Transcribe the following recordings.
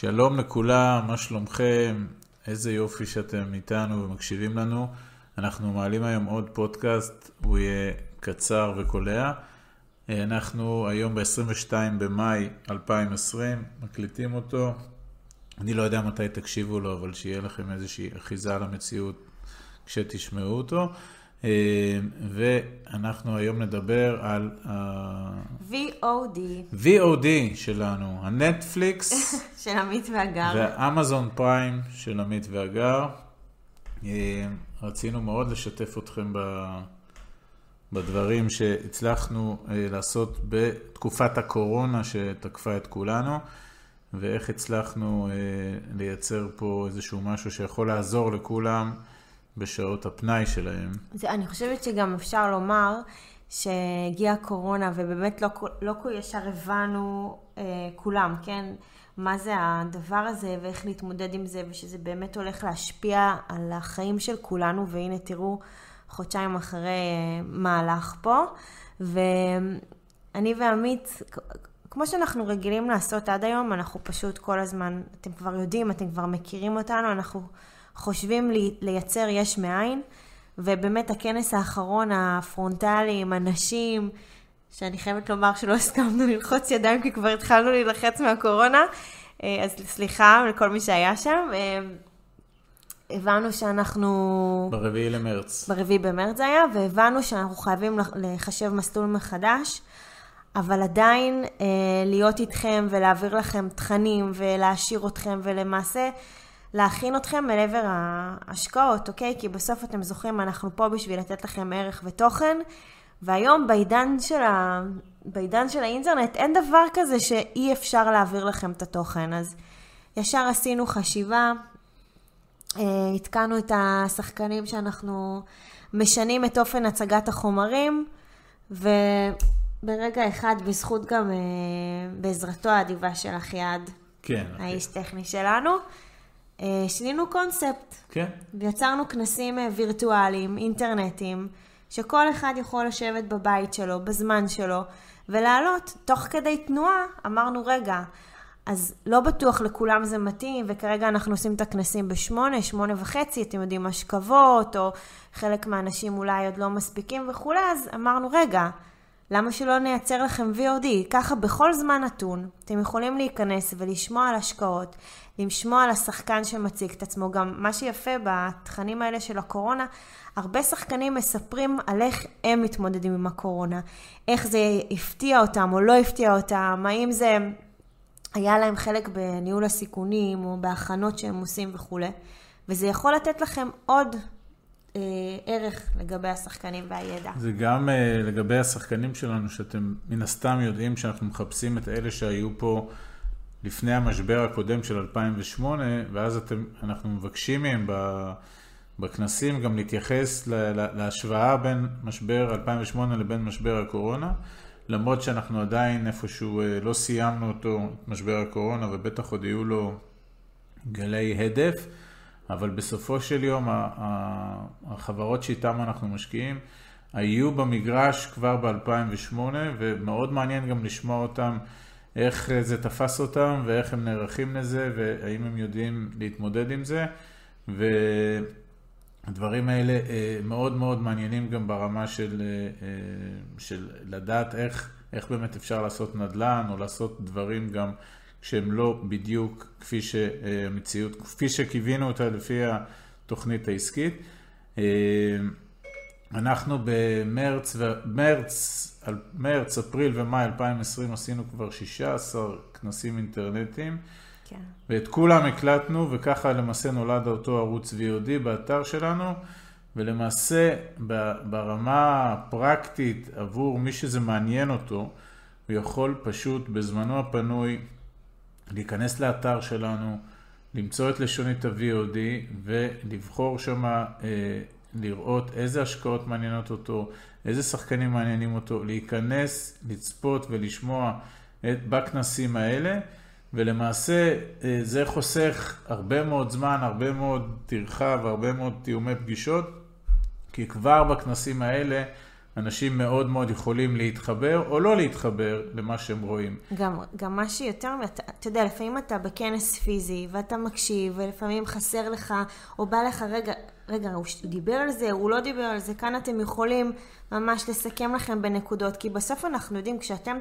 שלום לכולם, מה שלומכם? איזה יופי שאתם איתנו ומקשיבים לנו. אנחנו מעלים היום עוד פודקאסט, הוא יהיה קצר וקולע. אנחנו היום ב-22 במאי 2020, מקליטים אותו. אני לא יודע מתי תקשיבו לו, אבל שיהיה לכם איזושהי אחיזה למציאות כשתשמעו אותו. אה, ואנחנו היום נדבר על ה... VOD. VOD שלנו, הנטפליקס. של עמית והגר. והאמזון פריים של עמית והגר. אה, רצינו מאוד לשתף אתכם בדברים שהצלחנו אה, לעשות בתקופת הקורונה שתקפה את כולנו, ואיך הצלחנו לייצר פה איזשהו משהו שיכול לעזור לכולם. בשעות הפנאי שלהם. זה, אני חושבת שגם אפשר לומר שהגיעה הקורונה ובאמת לא, לא ישר הבנו אה, כולם, כן? מה זה הדבר הזה ואיך להתמודד עם זה ושזה באמת הולך להשפיע על החיים של כולנו והנה תראו חודשיים אחרי אה, מהלך פה ואני ועמית כמו שאנחנו רגילים לעשות עד היום אנחנו פשוט כל הזמן אתם כבר יודעים אתם כבר מכירים אותנו אנחנו חושבים לי, לייצר יש מאין, ובאמת הכנס האחרון הפרונטלי עם אנשים, שאני חייבת לומר שלא הסכמנו ללחוץ ידיים כי כבר התחלנו להילחץ מהקורונה, אה, אז סליחה לכל מי שהיה שם. אה, הבנו שאנחנו... ברביעי למרץ. ברביעי במרץ זה היה, והבנו שאנחנו חייבים לחשב מסלול מחדש, אבל עדיין אה, להיות איתכם ולהעביר לכם תכנים ולהעשיר אתכם, ולמעשה להכין אתכם אל עבר ההשקעות, אוקיי? כי בסוף אתם זוכרים, אנחנו פה בשביל לתת לכם ערך ותוכן, והיום בעידן של, ה... בעידן של האינטרנט אין דבר כזה שאי אפשר להעביר לכם את התוכן. אז ישר עשינו חשיבה, עדכנו אה, את השחקנים שאנחנו משנים את אופן הצגת החומרים, וברגע אחד, בזכות גם אה, בעזרתו האדיבה של אחיעד, כן, האיש אוקיי. טכני שלנו, שינינו קונספט. כן. ויצרנו כנסים אה, וירטואליים, אינטרנטיים, שכל אחד יכול לשבת בבית שלו, בזמן שלו, ולעלות. תוך כדי תנועה אמרנו, רגע, אז לא בטוח לכולם זה מתאים, וכרגע אנחנו עושים את הכנסים בשמונה, שמונה וחצי, אתם יודעים, השכבות, או חלק מהאנשים אולי עוד לא מספיקים וכולי, אז אמרנו, רגע, למה שלא נייצר לכם VOD? ככה בכל זמן נתון אתם יכולים להיכנס ולשמוע על השקעות, לשמוע על השחקן שמציג את עצמו. גם מה שיפה בתכנים האלה של הקורונה, הרבה שחקנים מספרים על איך הם מתמודדים עם הקורונה, איך זה הפתיע אותם או לא הפתיע אותם, האם זה היה להם חלק בניהול הסיכונים או בהכנות שהם עושים וכולי. וזה יכול לתת לכם עוד ערך לגבי השחקנים והידע. זה גם אה, לגבי השחקנים שלנו, שאתם מן הסתם יודעים שאנחנו מחפשים את אלה שהיו פה לפני המשבר הקודם של 2008, ואז אתם, אנחנו מבקשים מהם בכנסים גם להתייחס להשוואה בין משבר 2008 לבין משבר הקורונה. למרות שאנחנו עדיין איפשהו אה, לא סיימנו אותו, משבר הקורונה, ובטח עוד יהיו לו גלי הדף. אבל בסופו של יום החברות שאיתן אנחנו משקיעים היו במגרש כבר ב-2008 ומאוד מעניין גם לשמוע אותם, איך זה תפס אותם ואיך הם נערכים לזה והאם הם יודעים להתמודד עם זה. והדברים האלה אה, מאוד מאוד מעניינים גם ברמה של, אה, אה, של לדעת איך, איך באמת אפשר לעשות נדל"ן או לעשות דברים גם שהם לא בדיוק כפי שהמציאות, כפי שקיווינו אותה לפי התוכנית העסקית. אה, אנחנו במרץ, מרץ, מרץ, אפריל ומאי 2020 עשינו כבר 16 כנסים אינטרנטיים. כן. ואת כולם הקלטנו, וככה למעשה נולד אותו ערוץ VOD באתר שלנו, ולמעשה ברמה הפרקטית עבור מי שזה מעניין אותו, הוא יכול פשוט בזמנו הפנוי להיכנס לאתר שלנו, למצוא את לשונית ה-VOD ולבחור שם, אה, לראות איזה השקעות מעניינות אותו, איזה שחקנים מעניינים אותו, להיכנס, לצפות ולשמוע את, בכנסים האלה, ולמעשה אה, זה חוסך הרבה מאוד זמן, הרבה מאוד טרחה והרבה מאוד תיאומי פגישות, כי כבר בכנסים האלה אנשים מאוד מאוד יכולים להתחבר או לא להתחבר למה שהם רואים. גם, גם מה שיותר, אתה, אתה יודע, לפעמים אתה בכנס פיזי ואתה מקשיב, ולפעמים חסר לך, או בא לך, רגע, רגע, הוא דיבר על זה, הוא לא דיבר על זה, כאן אתם יכולים ממש לסכם לכם בנקודות, כי בסוף אנחנו יודעים, כשאתם,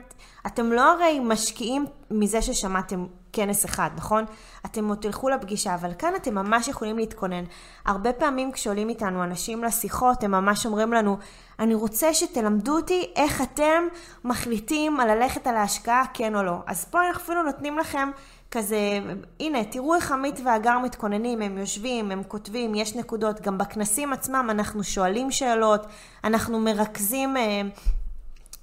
אתם לא הרי משקיעים מזה ששמעתם כנס אחד, נכון? אתם עוד תלכו לפגישה, אבל כאן אתם ממש יכולים להתכונן. הרבה פעמים כשעולים איתנו אנשים לשיחות, הם ממש אומרים לנו, אני רוצה שתלמדו אותי איך אתם מחליטים על ללכת על ההשקעה, כן או לא. אז פה אנחנו אפילו נותנים לכם כזה, הנה, תראו איך עמית והגר מתכוננים, הם יושבים, הם כותבים, יש נקודות. גם בכנסים עצמם אנחנו שואלים שאלות, אנחנו מרכזים אה,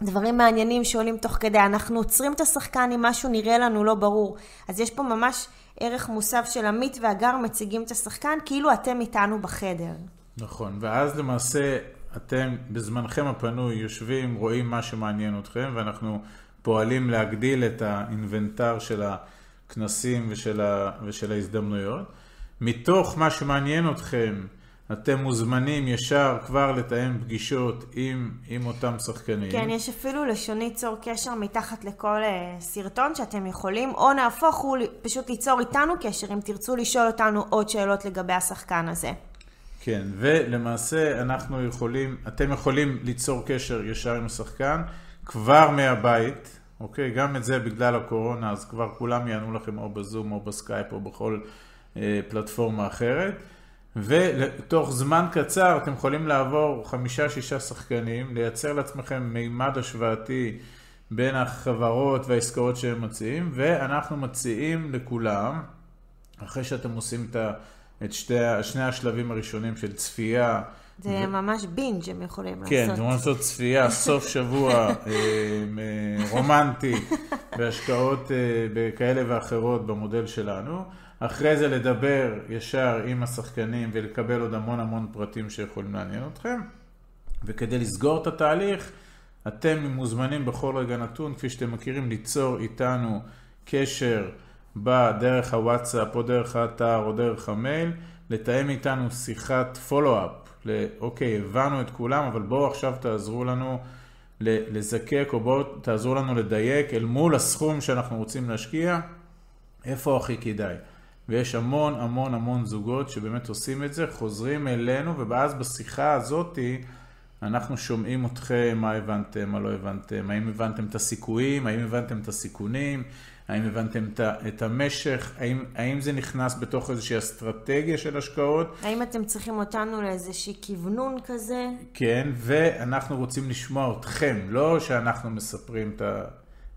דברים מעניינים שעולים תוך כדי, אנחנו עוצרים את השחקן אם משהו נראה לנו לא ברור. אז יש פה ממש ערך מוסף של עמית והגר מציגים את השחקן כאילו אתם איתנו בחדר. נכון, ואז למעשה אתם בזמנכם הפנוי יושבים, רואים מה שמעניין אתכם, ואנחנו פועלים להגדיל את האינבנטר של הכנסים ושל, ה, ושל ההזדמנויות. מתוך מה שמעניין אתכם, אתם מוזמנים ישר כבר לתאם פגישות עם, עם אותם שחקנים. כן, יש אפילו לשונית צור קשר מתחת לכל אה, סרטון שאתם יכולים, או נהפוך הוא פשוט ליצור איתנו קשר אם תרצו לשאול אותנו עוד שאלות לגבי השחקן הזה. כן, ולמעשה אנחנו יכולים, אתם יכולים ליצור קשר ישר עם השחקן כבר מהבית, אוקיי? גם את זה בגלל הקורונה, אז כבר כולם יענו לכם או בזום או בסקייפ או בכל אה, פלטפורמה אחרת. ותוך זמן קצר אתם יכולים לעבור חמישה-שישה שחקנים, לייצר לעצמכם מימד השוואתי בין החברות והעסקאות שהם מציעים, ואנחנו מציעים לכולם, אחרי שאתם עושים את ה... את שתי, שני השלבים הראשונים של צפייה. זה ו... ממש בינג' הם יכולים כן, לעשות. כן, זה ממש לעשות צפייה, סוף שבוע אה, אה, רומנטי, בהשקעות אה, כאלה ואחרות במודל שלנו. אחרי זה לדבר ישר עם השחקנים ולקבל עוד המון המון פרטים שיכולים לעניין אתכם. וכדי לסגור את התהליך, אתם מוזמנים בכל רגע נתון, כפי שאתם מכירים, ליצור איתנו קשר. בדרך הוואטסאפ או דרך האתר או דרך המייל, לתאם איתנו שיחת פולו-אפ, אוקיי, הבנו את כולם, אבל בואו עכשיו תעזרו לנו לזקק או בואו תעזרו לנו לדייק אל מול הסכום שאנחנו רוצים להשקיע, איפה הכי כדאי. ויש המון המון המון זוגות שבאמת עושים את זה, חוזרים אלינו, ואז בשיחה הזאתי אנחנו שומעים אתכם, מה הבנתם, מה לא הבנתם, האם הבנתם את הסיכויים, האם הבנתם את הסיכונים, האם הבנתם את המשך? האם, האם זה נכנס בתוך איזושהי אסטרטגיה של השקעות? האם אתם צריכים אותנו לאיזושהי כוונון כזה? כן, ואנחנו רוצים לשמוע אתכם, לא שאנחנו מספרים את, ה,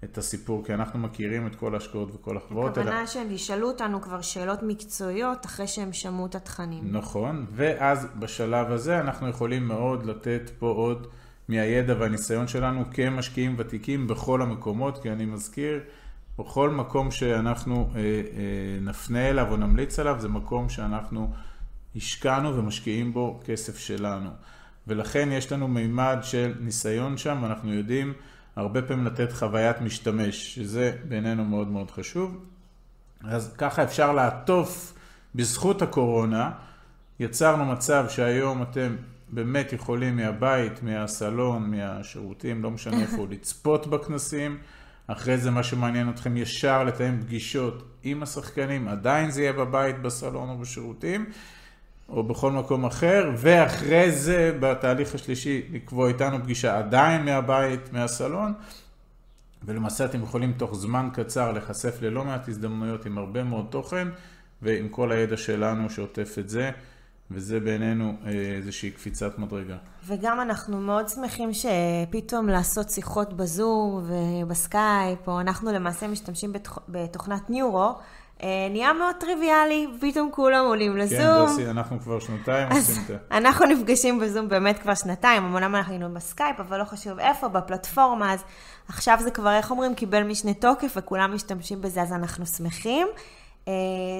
את הסיפור, כי אנחנו מכירים את כל ההשקעות וכל החברות. הכוונה אלא... שהם ישאלו אותנו כבר שאלות מקצועיות אחרי שהם שמעו את התכנים. נכון, ואז בשלב הזה אנחנו יכולים מאוד לתת פה עוד מהידע והניסיון שלנו כמשקיעים ותיקים בכל המקומות, כי אני מזכיר, בכל מקום שאנחנו אה, אה, נפנה אליו או נמליץ עליו, זה מקום שאנחנו השקענו ומשקיעים בו כסף שלנו. ולכן יש לנו מימד של ניסיון שם, ואנחנו יודעים הרבה פעמים לתת חוויית משתמש, שזה בעינינו מאוד מאוד חשוב. אז ככה אפשר לעטוף בזכות הקורונה. יצרנו מצב שהיום אתם באמת יכולים מהבית, מהסלון, מהשירותים, לא משנה איפה, לצפות בכנסים. אחרי זה מה שמעניין אתכם ישר לתאם פגישות עם השחקנים, עדיין זה יהיה בבית, בסלון או בשירותים, או בכל מקום אחר, ואחרי זה בתהליך השלישי לקבוע איתנו פגישה עדיין מהבית, מהסלון, ולמעשה אתם יכולים תוך זמן קצר להיחשף ללא מעט הזדמנויות עם הרבה מאוד תוכן, ועם כל הידע שלנו שעוטף את זה. וזה בעינינו אה, איזושהי קפיצת מדרגה. וגם אנחנו מאוד שמחים שפתאום לעשות שיחות בזום ובסקייפ, או אנחנו למעשה משתמשים בתוכ... בתוכנת ניורו, נהיה מאוד טריוויאלי, פתאום כולם עולים כן, לזום. כן, דוסי, אנחנו כבר שנתיים עושים את זה. אנחנו נפגשים בזום באמת כבר שנתיים, אמנם אנחנו היינו בסקייפ, אבל לא חשוב איפה, בפלטפורמה, אז עכשיו זה כבר, איך אומרים, קיבל משנה תוקף וכולם משתמשים בזה, אז אנחנו שמחים. אה,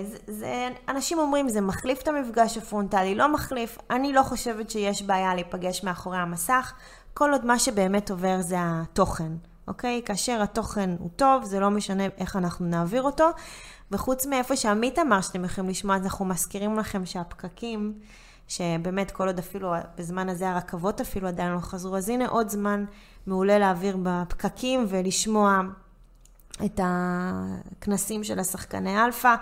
זה, זה, אנשים אומרים, זה מחליף את המפגש הפרונטלי, לא מחליף. אני לא חושבת שיש בעיה להיפגש מאחורי המסך, כל עוד מה שבאמת עובר זה התוכן, אוקיי? כאשר התוכן הוא טוב, זה לא משנה איך אנחנו נעביר אותו. וחוץ מאיפה שעמית אמר שאתם יכולים לשמוע, אז אנחנו מזכירים לכם שהפקקים שבאמת כל עוד אפילו בזמן הזה הרכבות אפילו עדיין לא חזרו, אז הנה עוד זמן מעולה להעביר בפקקים ולשמוע את הכנסים של השחקני אלפא,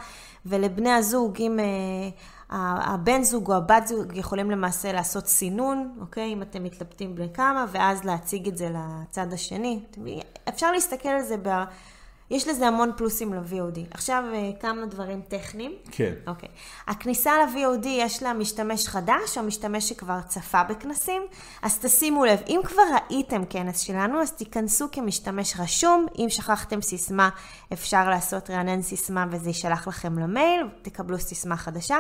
ולבני הזוג, אם אה, הבן זוג או הבת זוג יכולים למעשה לעשות סינון, אוקיי? אם אתם מתלבטים בין כמה, ואז להציג את זה לצד השני. אפשר להסתכל על זה ב... יש לזה המון פלוסים ל-VOD. עכשיו אה, כמה דברים טכניים. כן. אוקיי. הכניסה ל-VOD יש לה משתמש חדש או משתמש שכבר צפה בכנסים, אז תשימו לב, אם כבר ראיתם כנס שלנו, אז תיכנסו כמשתמש רשום. אם שכחתם סיסמה, אפשר לעשות רענן סיסמה וזה יישלח לכם למייל, תקבלו סיסמה חדשה.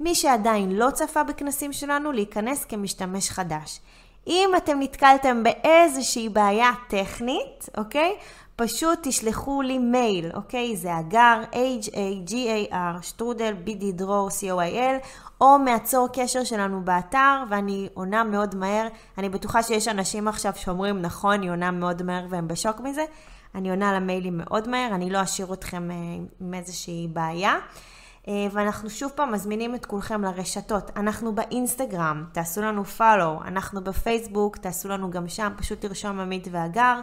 מי שעדיין לא צפה בכנסים שלנו, להיכנס כמשתמש חדש. אם אתם נתקלתם באיזושהי בעיה טכנית, אוקיי? פשוט תשלחו לי מייל, אוקיי? זה אגר, H-A-G-A-R, שטרודל, BD דרור, C-O-I-L, או מעצור קשר שלנו באתר, ואני עונה מאוד מהר. אני בטוחה שיש אנשים עכשיו שאומרים, נכון, היא עונה מאוד מהר והם בשוק מזה. אני עונה למיילים מאוד מהר, אני לא אשאיר אתכם אה, עם איזושהי בעיה. אה, ואנחנו שוב פעם מזמינים את כולכם לרשתות. אנחנו באינסטגרם, תעשו לנו follow, אנחנו בפייסבוק, תעשו לנו גם שם, פשוט תרשום עמית והגר.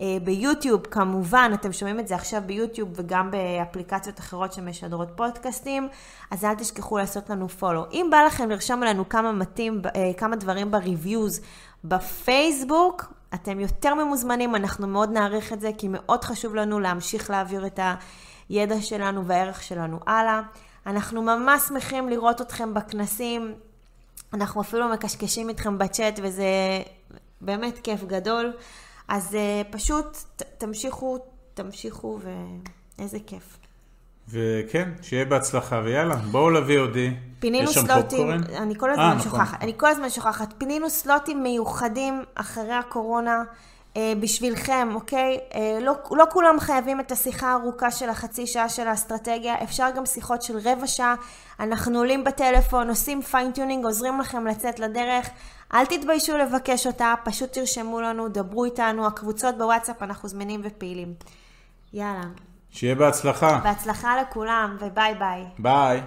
אה, ביוטיוב, כמובן, אתם שומעים את זה עכשיו ביוטיוב וגם באפליקציות אחרות שמשדרות פודקאסטים, אז אל תשכחו לעשות לנו follow. אם בא לכם לרשום לנו כמה, מתאים, אה, כמה דברים בריוויוז בפייסבוק, אתם יותר ממוזמנים, אנחנו מאוד נעריך את זה, כי מאוד חשוב לנו להמשיך להעביר את הידע שלנו והערך שלנו הלאה. אנחנו ממש שמחים לראות אתכם בכנסים, אנחנו אפילו מקשקשים איתכם בצ'אט, וזה באמת כיף גדול. אז uh, פשוט ת, תמשיכו, תמשיכו, ואיזה כיף. וכן, שיהיה בהצלחה, ויאללה, בואו ל-VOD. פינינו סלוטים, אני כל הזמן אה, אה, נכון. שוכחת, נכון. אני כל הזמן שוכחת, פינינו סלוטים מיוחדים אחרי הקורונה. אה, בשבילכם, אוקיי? אה, לא, לא כולם חייבים את השיחה הארוכה של החצי שעה של האסטרטגיה, אפשר גם שיחות של רבע שעה. אנחנו עולים בטלפון, עושים fine tuning, עוזרים לכם לצאת לדרך. אל תתביישו לבקש אותה, פשוט תרשמו לנו, דברו איתנו, הקבוצות בוואטסאפ, אנחנו זמינים ופעילים. יאללה. שיהיה בהצלחה. בהצלחה לכולם, וביי ביי. ביי.